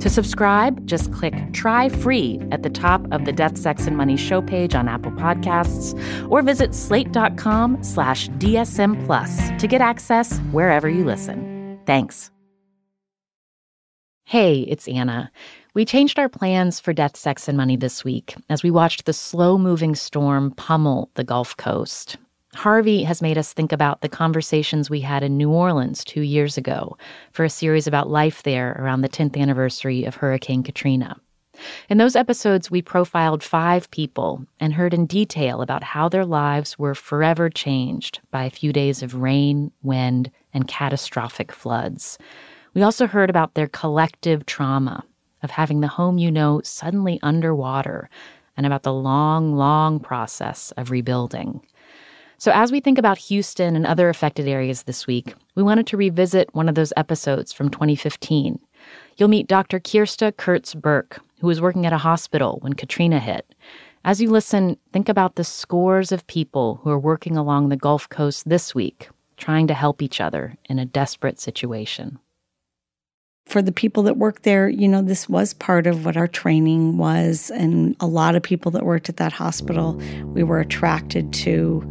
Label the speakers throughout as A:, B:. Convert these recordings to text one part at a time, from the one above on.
A: To subscribe, just click Try Free at the top of the Death, Sex, and Money show page on Apple Podcasts or visit slate.com slash DSM Plus to get access wherever you listen. Thanks. Hey, it's Anna. We changed our plans for Death, Sex, and Money this week as we watched the slow moving storm pummel the Gulf Coast. Harvey has made us think about the conversations we had in New Orleans two years ago for a series about life there around the 10th anniversary of Hurricane Katrina. In those episodes, we profiled five people and heard in detail about how their lives were forever changed by a few days of rain, wind, and catastrophic floods. We also heard about their collective trauma of having the home you know suddenly underwater and about the long, long process of rebuilding. So, as we think about Houston and other affected areas this week, we wanted to revisit one of those episodes from 2015. You'll meet Dr. Kirsta Kurtz Burke, who was working at a hospital when Katrina hit. As you listen, think about the scores of people who are working along the Gulf Coast this week, trying to help each other in a desperate situation.
B: For the people that work there, you know, this was part of what our training was. And a lot of people that worked at that hospital, we were attracted to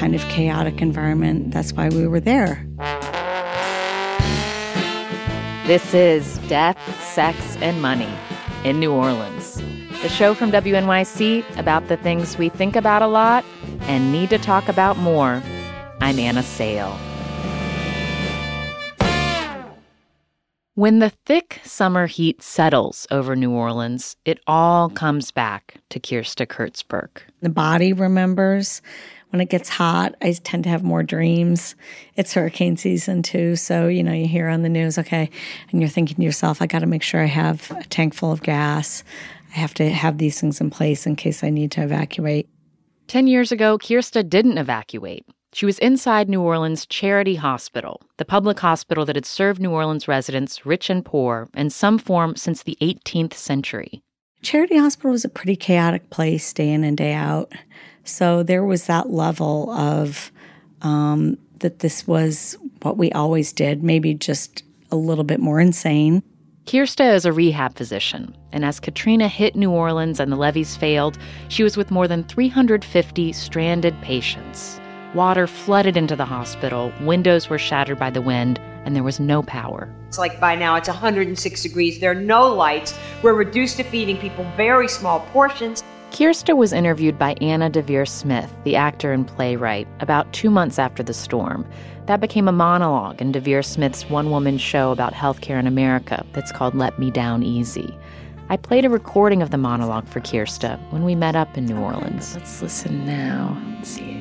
B: kind of chaotic environment. That's why we were there.
A: This is Death, Sex, and Money in New Orleans. The show from WNYC about the things we think about a lot and need to talk about more. I'm Anna Sale. When the thick summer heat settles over New Orleans, it all comes back to Kirsta Kurtz Burke.
B: The body remembers when it gets hot, I tend to have more dreams. It's hurricane season too. So, you know, you hear on the news, okay, and you're thinking to yourself, I got to make sure I have a tank full of gas. I have to have these things in place in case I need to evacuate.
A: 10 years ago, Kirsta didn't evacuate. She was inside New Orleans Charity Hospital, the public hospital that had served New Orleans residents, rich and poor, in some form since the 18th century.
B: Charity Hospital was a pretty chaotic place day in and day out. So there was that level of um, that this was what we always did, maybe just a little bit more insane.
A: Kirsta is a rehab physician, and as Katrina hit New Orleans and the levees failed, she was with more than 350 stranded patients. Water flooded into the hospital, windows were shattered by the wind, and there was no power.
C: It's like by now it's 106 degrees, there are no lights. We're reduced to feeding people very small portions.
A: Kirsta was interviewed by Anna Deavere Smith, the actor and playwright, about two months after the storm. That became a monologue in Deavere Smith's one woman show about healthcare in America that's called Let Me Down Easy. I played a recording of the monologue for Kirsta when we met up in New Orleans. Let's listen now. Let's see.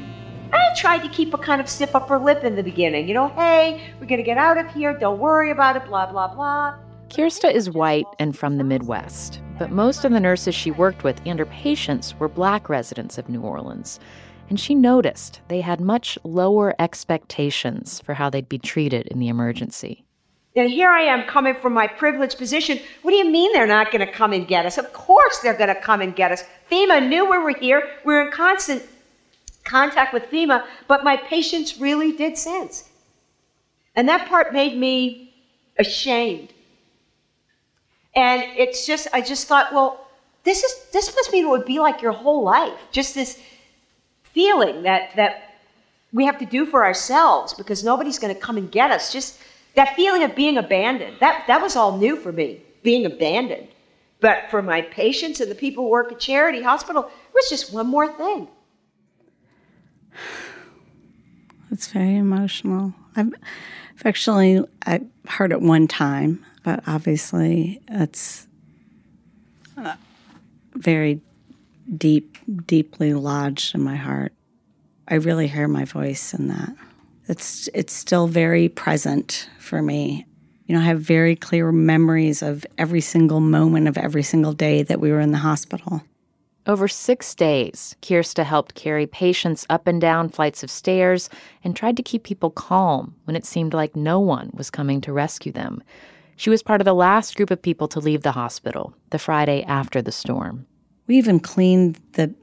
C: I tried to keep a kind of stiff upper lip in the beginning. You know, hey, we're going to get out of here. Don't worry about it, blah, blah, blah.
A: Kirsta is white and from the Midwest, but most of the nurses she worked with and her patients were black residents of New Orleans. And she noticed they had much lower expectations for how they'd be treated in the emergency.
C: And here I am coming from my privileged position. What do you mean they're not going to come and get us? Of course they're going to come and get us. FEMA knew we were here. We were in constant contact with FEMA, but my patients really did sense. And that part made me ashamed and it's just, I just thought, well, this is this must mean it would be like your whole life. Just this feeling that that we have to do for ourselves because nobody's going to come and get us. Just that feeling of being abandoned. That that was all new for me. Being abandoned. But for my patients and the people who work at Charity Hospital, it was just one more thing.
B: It's very emotional. I've, I've actually I heard it one time, but obviously it's very deep, deeply lodged in my heart. I really hear my voice in that. It's it's still very present for me. You know, I have very clear memories of every single moment of every single day that we were in the hospital.
A: Over six days, Kirsta helped carry patients up and down flights of stairs and tried to keep people calm when it seemed like no one was coming to rescue them. She was part of the last group of people to leave the hospital the Friday after the storm.
B: We even cleaned the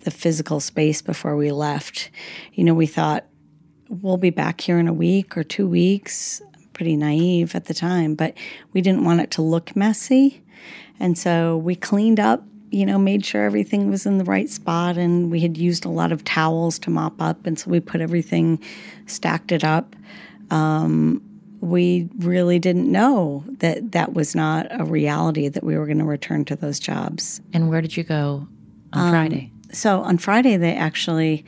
B: the physical space before we left. You know, we thought we'll be back here in a week or two weeks. Pretty naive at the time, but we didn't want it to look messy. And so we cleaned up you know, made sure everything was in the right spot. And we had used a lot of towels to mop up. And so we put everything, stacked it up. Um, we really didn't know that that was not a reality that we were going to return to those jobs.
A: And where did you go on um, Friday?
B: So on Friday, they actually,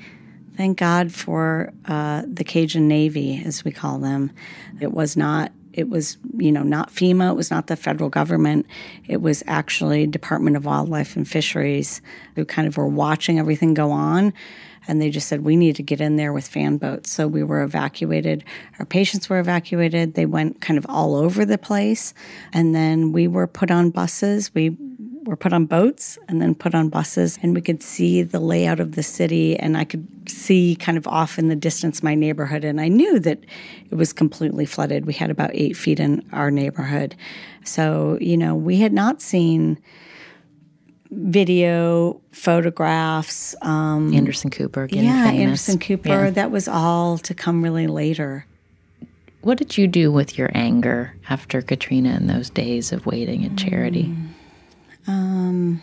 B: thank God for uh, the Cajun Navy, as we call them. It was not it was, you know, not FEMA, it was not the federal government. It was actually Department of Wildlife and Fisheries who kind of were watching everything go on. And they just said, we need to get in there with fan boats. So we were evacuated. Our patients were evacuated. They went kind of all over the place. And then we were put on buses. We were put on boats and then put on buses, and we could see the layout of the city. And I could see kind of off in the distance my neighborhood. And I knew that it was completely flooded. We had about eight feet in our neighborhood. So, you know, we had not seen video, photographs. Um,
A: Anderson Cooper,
B: yeah,
A: famous.
B: Anderson Cooper. Yeah. That was all to come really later.
A: What did you do with your anger after Katrina and those days of waiting at charity? Mm.
B: Um,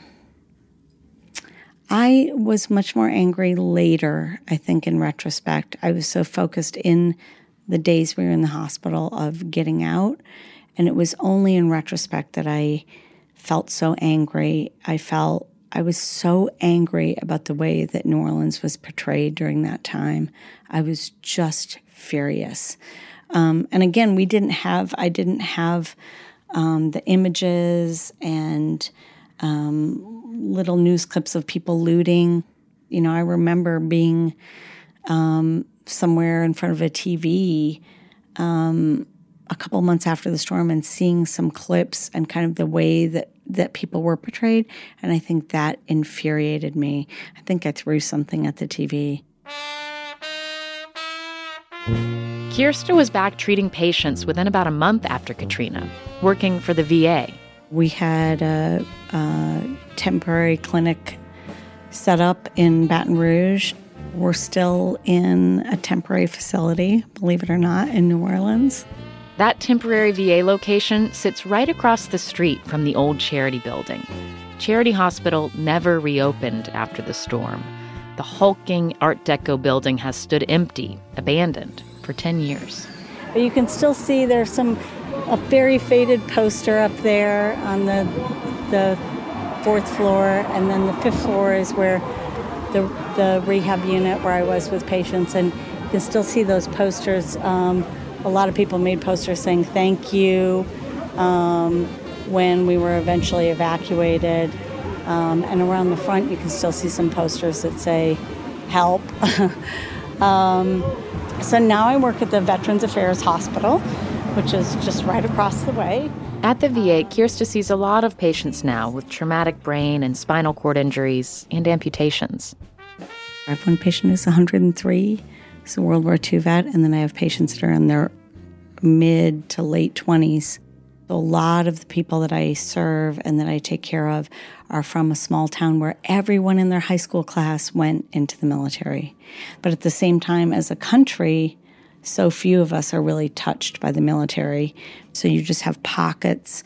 B: I was much more angry later, I think, in retrospect. I was so focused in the days we were in the hospital of getting out. And it was only in retrospect that I felt so angry. I felt I was so angry about the way that New Orleans was portrayed during that time. I was just furious. Um, and again, we didn't have, I didn't have um, the images and um, little news clips of people looting. You know, I remember being um, somewhere in front of a TV um, a couple months after the storm and seeing some clips and kind of the way that that people were portrayed, and I think that infuriated me. I think I threw something at the TV.
A: Kirsta was back treating patients within about a month after Katrina, working for the VA.
B: We had a, a temporary clinic set up in Baton Rouge. We're still in a temporary facility, believe it or not, in New Orleans.
A: That temporary VA location sits right across the street from the old Charity building. Charity Hospital never reopened after the storm. The hulking Art Deco building has stood empty, abandoned, for 10 years.
B: But you can still see there's some a very faded poster up there on the the fourth floor, and then the fifth floor is where the the rehab unit where I was with patients, and you can still see those posters. Um, a lot of people made posters saying thank you um, when we were eventually evacuated, um, and around the front you can still see some posters that say help. Um, so now I work at the Veterans Affairs Hospital which is just right across the way.
A: At the VA, Kirsta sees a lot of patients now with traumatic brain and spinal cord injuries and amputations.
B: I have one patient who's 103, he's a World War II vet, and then I have patients that are in their mid to late 20s. So a lot of the people that I serve and that I take care of are from a small town where everyone in their high school class went into the military. But at the same time, as a country, so few of us are really touched by the military. So you just have pockets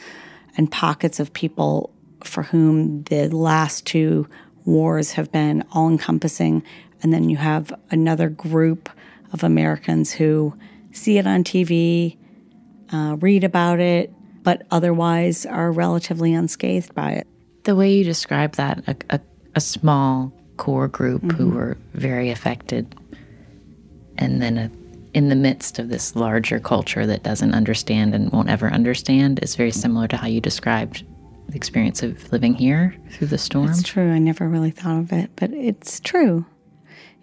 B: and pockets of people for whom the last two wars have been all encompassing. And then you have another group of Americans who see it on TV, uh, read about it, but otherwise are relatively unscathed by it.
A: The way you describe that, a, a, a small core group mm-hmm. who were very affected, and then a, in the midst of this larger culture that doesn't understand and won't ever understand, is very similar to how you described the experience of living here through the storm.
B: It's true. I never really thought of it, but it's true.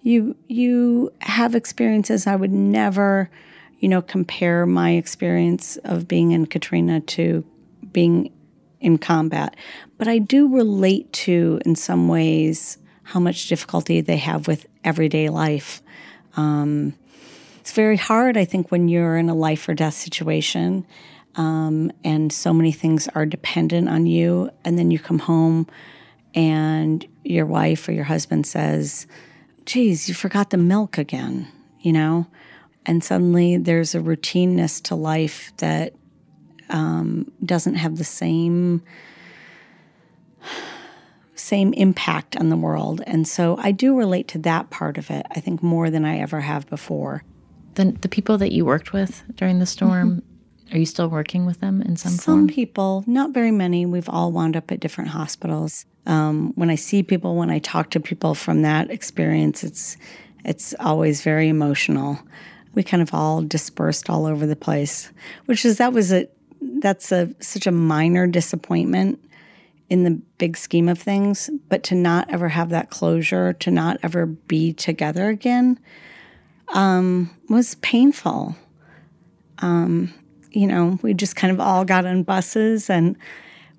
B: You you have experiences I would never, you know, compare my experience of being in Katrina to being in combat. But I do relate to in some ways how much difficulty they have with everyday life. Um, it's very hard, I think, when you're in a life or death situation um, and so many things are dependent on you. And then you come home and your wife or your husband says, Geez, you forgot the milk again, you know? And suddenly there's a routineness to life that um, doesn't have the same same impact on the world. And so I do relate to that part of it, I think, more than I ever have before.
A: The, the people that you worked with during the storm, mm-hmm. are you still working with them in some,
B: some
A: form?
B: Some people, not very many. We've all wound up at different hospitals. Um, when I see people, when I talk to people from that experience, it's it's always very emotional. We kind of all dispersed all over the place, which is that was a that's a such a minor disappointment in the big scheme of things, but to not ever have that closure, to not ever be together again, um, was painful. Um, you know, we just kind of all got on buses and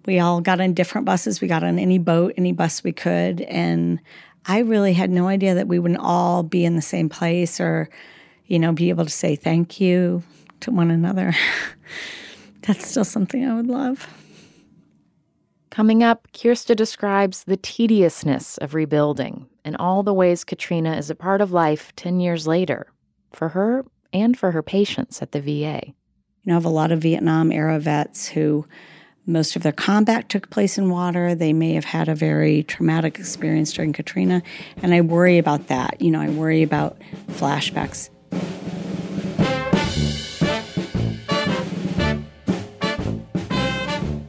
B: we all got on different buses. We got on any boat, any bus we could. And I really had no idea that we wouldn't all be in the same place or, you know, be able to say thank you to one another. That's still something I would love.
A: Coming up, Kirsta describes the tediousness of rebuilding and all the ways Katrina is a part of life 10 years later, for her and for her patients at the VA. You
B: know, I have a lot of Vietnam era vets who most of their combat took place in water. They may have had a very traumatic experience during Katrina. And I worry about that. You know, I worry about flashbacks.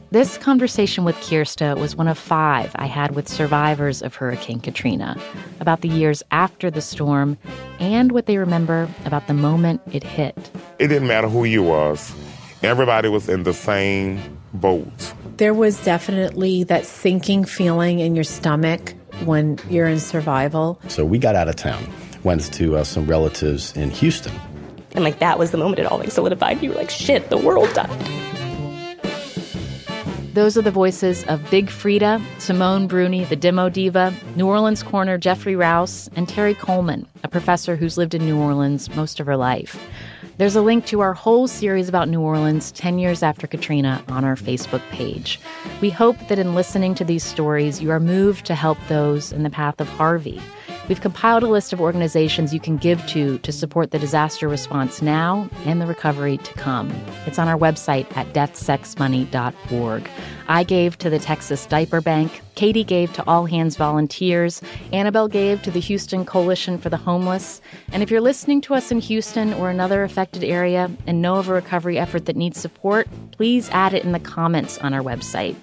A: This conversation with Kirsta was one of five I had with survivors of Hurricane Katrina about the years after the storm and what they remember about the moment it hit.
D: It didn't matter who you was. Everybody was in the same boat.
E: There was definitely that sinking feeling in your stomach when you're in survival.
F: So we got out of town, went to uh, some relatives in Houston.
G: And like that was the moment it all like solidified. You were like, shit, the world died.
A: Those are the voices of Big Freedia, Simone Bruni, the demo diva, New Orleans Coroner Jeffrey Rouse, and Terry Coleman, a professor who's lived in New Orleans most of her life. There's a link to our whole series about New Orleans 10 years after Katrina on our Facebook page. We hope that in listening to these stories, you are moved to help those in the path of Harvey. We've compiled a list of organizations you can give to to support the disaster response now and the recovery to come. It's on our website at deathsexmoney.org. I gave to the Texas Diaper Bank. Katie gave to All Hands Volunteers. Annabelle gave to the Houston Coalition for the Homeless. And if you're listening to us in Houston or another affected area and know of a recovery effort that needs support, please add it in the comments on our website.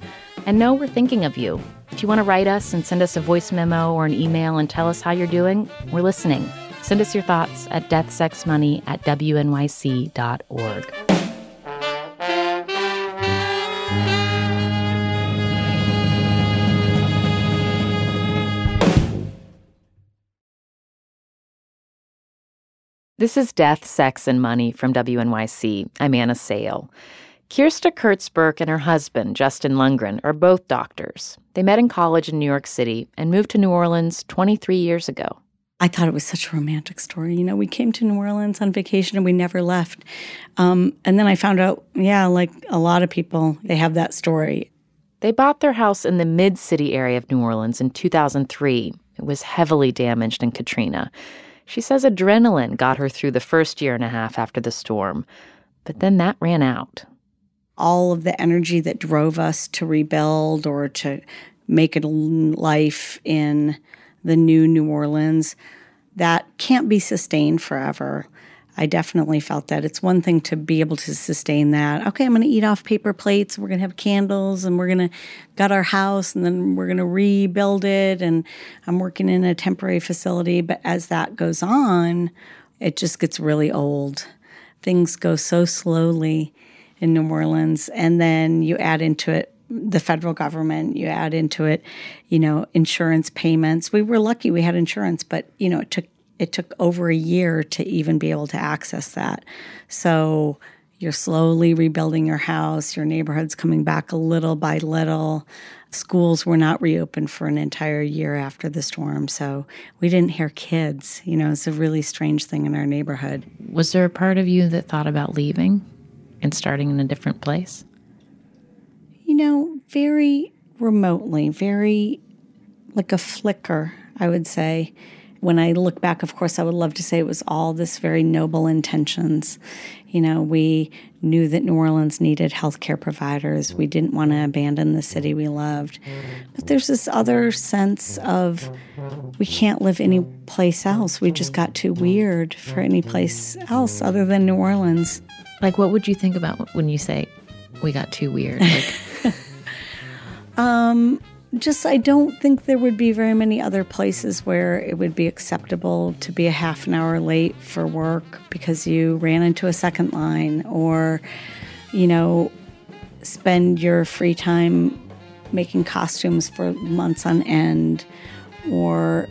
A: And know we're thinking of you. If you want to write us and send us a voice memo or an email and tell us how you're doing, we're listening. Send us your thoughts at deathsexmoney at wnyc.org. This is Death, Sex, and Money from WNYC. I'm Anna Sale. Kirsta Kurtz Burke and her husband, Justin Lundgren, are both doctors. They met in college in New York City and moved to New Orleans 23 years ago.
B: I thought it was such a romantic story. You know, we came to New Orleans on vacation and we never left. Um, and then I found out, yeah, like a lot of people, they have that story.
A: They bought their house in the mid city area of New Orleans in 2003. It was heavily damaged in Katrina. She says adrenaline got her through the first year and a half after the storm, but then that ran out
B: all of the energy that drove us to rebuild or to make a life in the new New Orleans, that can't be sustained forever. I definitely felt that. It's one thing to be able to sustain that. Okay, I'm going to eat off paper plates. We're going to have candles and we're going to gut our house and then we're going to rebuild it. And I'm working in a temporary facility. But as that goes on, it just gets really old. Things go so slowly in New Orleans. And then you add into it the federal government, you add into it, you know, insurance payments. We were lucky we had insurance, but, you know, it took it took over a year to even be able to access that. So you're slowly rebuilding your house, your neighborhood's coming back a little by little. Schools were not reopened for an entire year after the storm, so we didn't hear kids. You know, it's a really strange thing in our neighborhood.
A: Was there a part of you that thought about leaving and starting in a different place?
B: You know, very remotely, very like a flicker, I would say when I look back, of course, I would love to say it was all this very noble intentions. You know, we knew that New Orleans needed healthcare providers. We didn't want to abandon the city we loved. But there's this other sense of we can't live any place else. We just got too weird for any place else other than New Orleans.
A: Like, what would you think about when you say we got too weird? Like,
B: um, just I don't think there would be very many other places where it would be acceptable to be a half an hour late for work because you ran into a second line or you know spend your free time making costumes for months on end or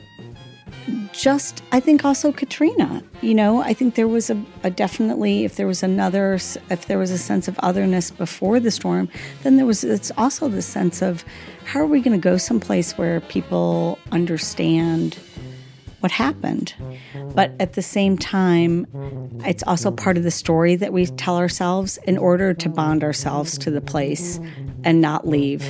B: just I think also Katrina. You know, I think there was a, a, definitely if there was another if there was a sense of otherness before the storm, then there was it's also the sense of how are we going to go someplace where people understand what happened? But at the same time, it's also part of the story that we tell ourselves in order to bond ourselves to the place and not leave.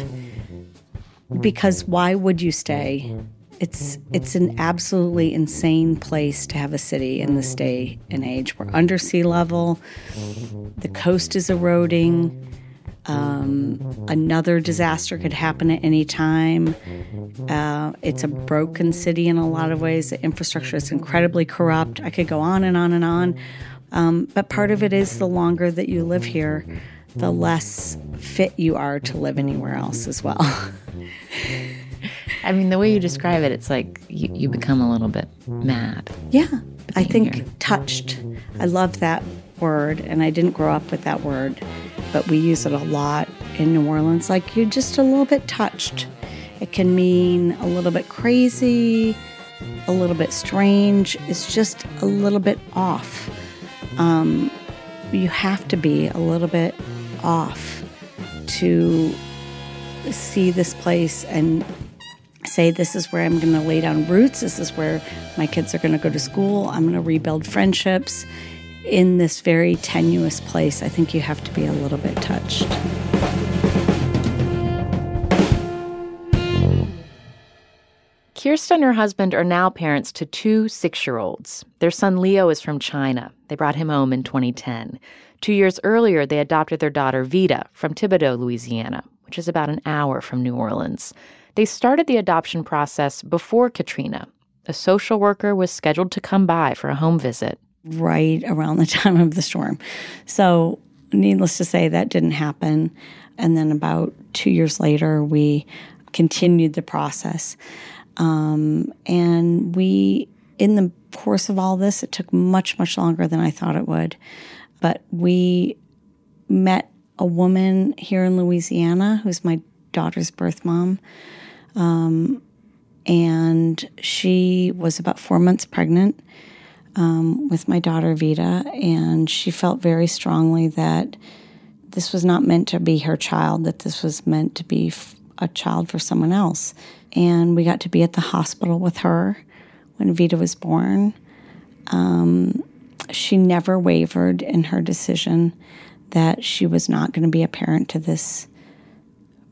B: Because why would you stay? It's it's an absolutely insane place to have a city in this day and age. We're under sea level. The coast is eroding. Um, another disaster could happen at any time. Uh, it's a broken city in a lot of ways. The infrastructure is incredibly corrupt. I could go on and on and on. Um, but part of it is the longer that you live here, the less fit you are to live anywhere else as well.
A: I mean, the way you describe it, it's like you, you become a little bit mad.
B: Yeah, I think here. touched. I love that word, and I didn't grow up with that word but we use it a lot in New Orleans. Like you're just a little bit touched. It can mean a little bit crazy, a little bit strange. It's just a little bit off. Um, you have to be a little bit off to see this place and say, This is where I'm going to lay down roots. This is where my kids are going to go to school. I'm going to rebuild friendships in this very tenuous place, I think you have to be a little bit touched.
A: Kirsten and her husband are now parents to two six year olds. Their son Leo is from China. They brought him home in 2010. Two years earlier, they adopted their daughter Vida from Thibodaux, Louisiana, which is about an hour from New Orleans. They started the adoption process before Katrina. A social worker was scheduled to come by for a home visit
B: right around the time of the storm. So, needless to say, that didn't happen. And then about two years later, we continued the process. Um, and we, in the course of all this, it took much, much longer than I thought it would. But we met a woman here in Louisiana who's my daughter's birth mom. Um, and she was about four months pregnant um, with my daughter Vida, and she felt very strongly that this was not meant to be her child, that this was meant to be a child for someone else. And we got to be at the hospital with her when Vida was born. Um, she never wavered in her decision that she was not going to be a parent to this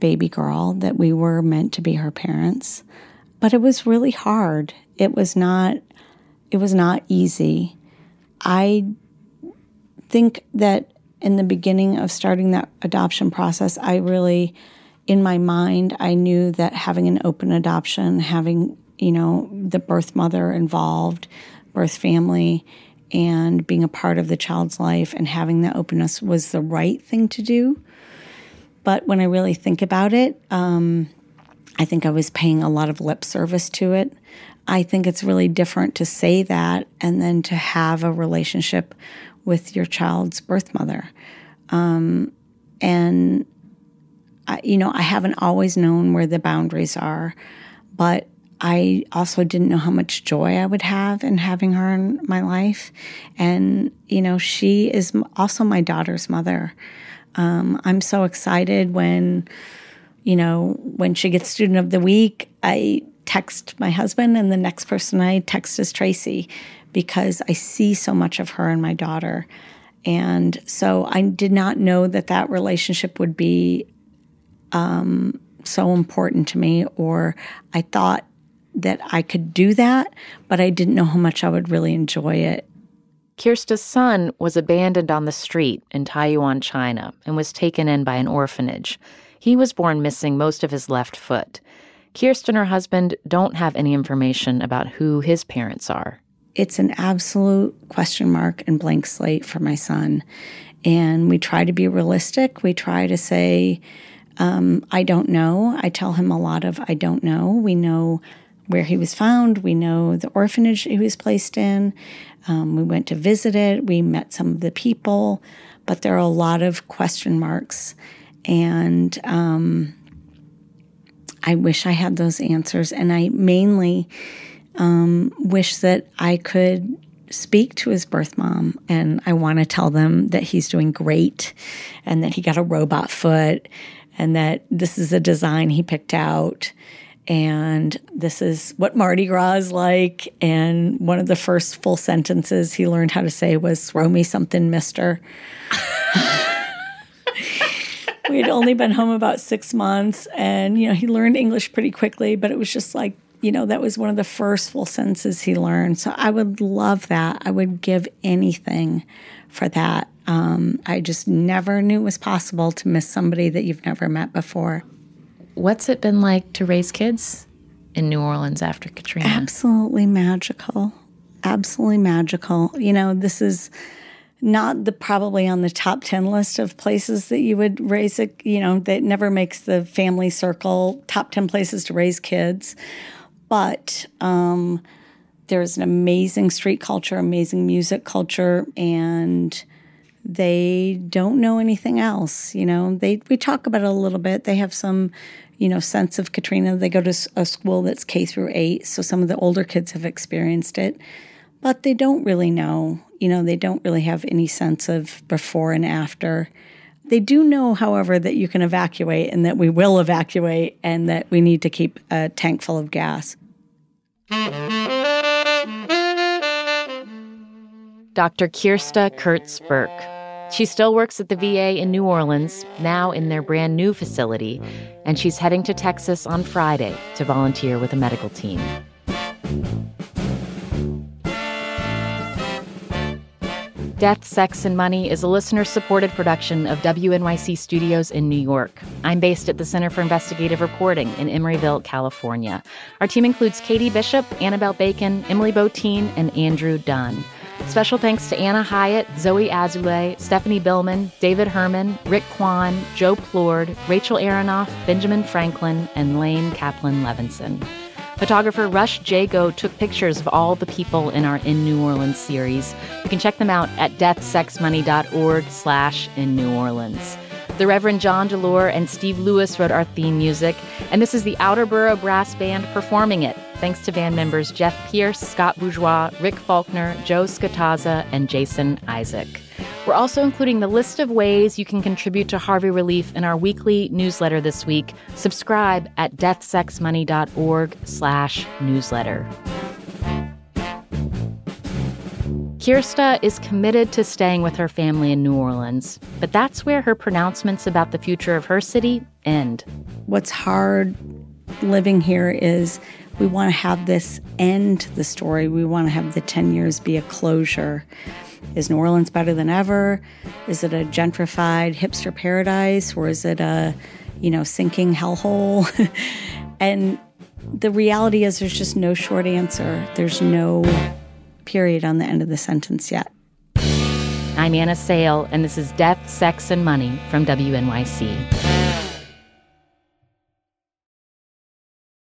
B: baby girl, that we were meant to be her parents. But it was really hard. It was not it was not easy. I think that in the beginning of starting that adoption process, I really, in my mind, I knew that having an open adoption, having, you know, the birth mother involved, birth family, and being a part of the child's life and having that openness was the right thing to do. But when I really think about it, um, I think I was paying a lot of lip service to it. I think it's really different to say that and then to have a relationship with your child's birth mother. Um, and, I, you know, I haven't always known where the boundaries are, but I also didn't know how much joy I would have in having her in my life. And, you know, she is also my daughter's mother. Um, I'm so excited when, you know, when she gets student of the week, I text my husband, and the next person I text is Tracy because I see so much of her and my daughter. And so I did not know that that relationship would be um, so important to me, or I thought that I could do that, but I didn't know how much I would really enjoy it.
A: Kirsta's son was abandoned on the street in Taiyuan, China, and was taken in by an orphanage. He was born missing most of his left foot. Kirsta and her husband don't have any information about who his parents are.
B: It's an absolute question mark and blank slate for my son. And we try to be realistic. We try to say, um, I don't know. I tell him a lot of I don't know. We know where he was found. We know the orphanage he was placed in. Um, we went to visit it. We met some of the people, but there are a lot of question marks. And um, I wish I had those answers. And I mainly um, wish that I could speak to his birth mom and I want to tell them that he's doing great and that he got a robot foot and that this is a design he picked out and this is what Mardi Gras is like. And one of the first full sentences he learned how to say was, Throw me something, mister. we had only been home about six months and you know he learned english pretty quickly but it was just like you know that was one of the first full sentences he learned so i would love that i would give anything for that um, i just never knew it was possible to miss somebody that you've never met before
A: what's it been like to raise kids in new orleans after katrina?
B: Absolutely magical. Absolutely magical. You know this is not the probably on the top 10 list of places that you would raise a you know that never makes the family circle top 10 places to raise kids. But um, there's an amazing street culture amazing music culture and they don't know anything else you know? They we talk about it a little bit. They have some you know sense of katrina. They go to a school that's k through 8 so some of the older kids have experienced it. But they don't really know you know, they don't really have any sense of before and after. They do know, however, that you can evacuate and that we will evacuate and that we need to keep a tank full of gas.
A: Dr. Kirsta Kurtz Burke. She still works at the VA in New Orleans, now in their brand new facility, and she's heading to Texas on Friday to volunteer with a medical team. Death, Sex, and Money is a listener supported production of WNYC Studios in New York. I'm based at the Center for Investigative Reporting in Emeryville, California. Our team includes Katie Bishop, Annabelle Bacon, Emily Botein, and Andrew Dunn. Special thanks to Anna Hyatt, Zoe Azulay, Stephanie Billman, David Herman, Rick Kwan, Joe Plourde, Rachel Aronoff, Benjamin Franklin, and Lane Kaplan Levinson. Photographer Rush Jagoe took pictures of all the people in our In New Orleans series. You can check them out at deathsexmoney.org slash in New Orleans. The Reverend John DeLore and Steve Lewis wrote our theme music, and this is the Outerborough Brass Band performing it, thanks to band members Jeff Pierce, Scott Bourgeois, Rick Faulkner, Joe Scataza, and Jason Isaac. We're also including the list of ways you can contribute to Harvey Relief in our weekly newsletter this week. Subscribe at deathsexmoney.org slash newsletter. Kirsta is committed to staying with her family in New Orleans, but that's where her pronouncements about the future of her city end.
B: What's hard living here is we want to have this end to the story. We want to have the 10 years be a closure. Is New Orleans better than ever? Is it a gentrified hipster paradise or is it a, you know, sinking hellhole? and the reality is there's just no short answer. There's no period on the end of the sentence yet.
A: I'm Anna Sale, and this is Death, Sex, and Money from WNYC.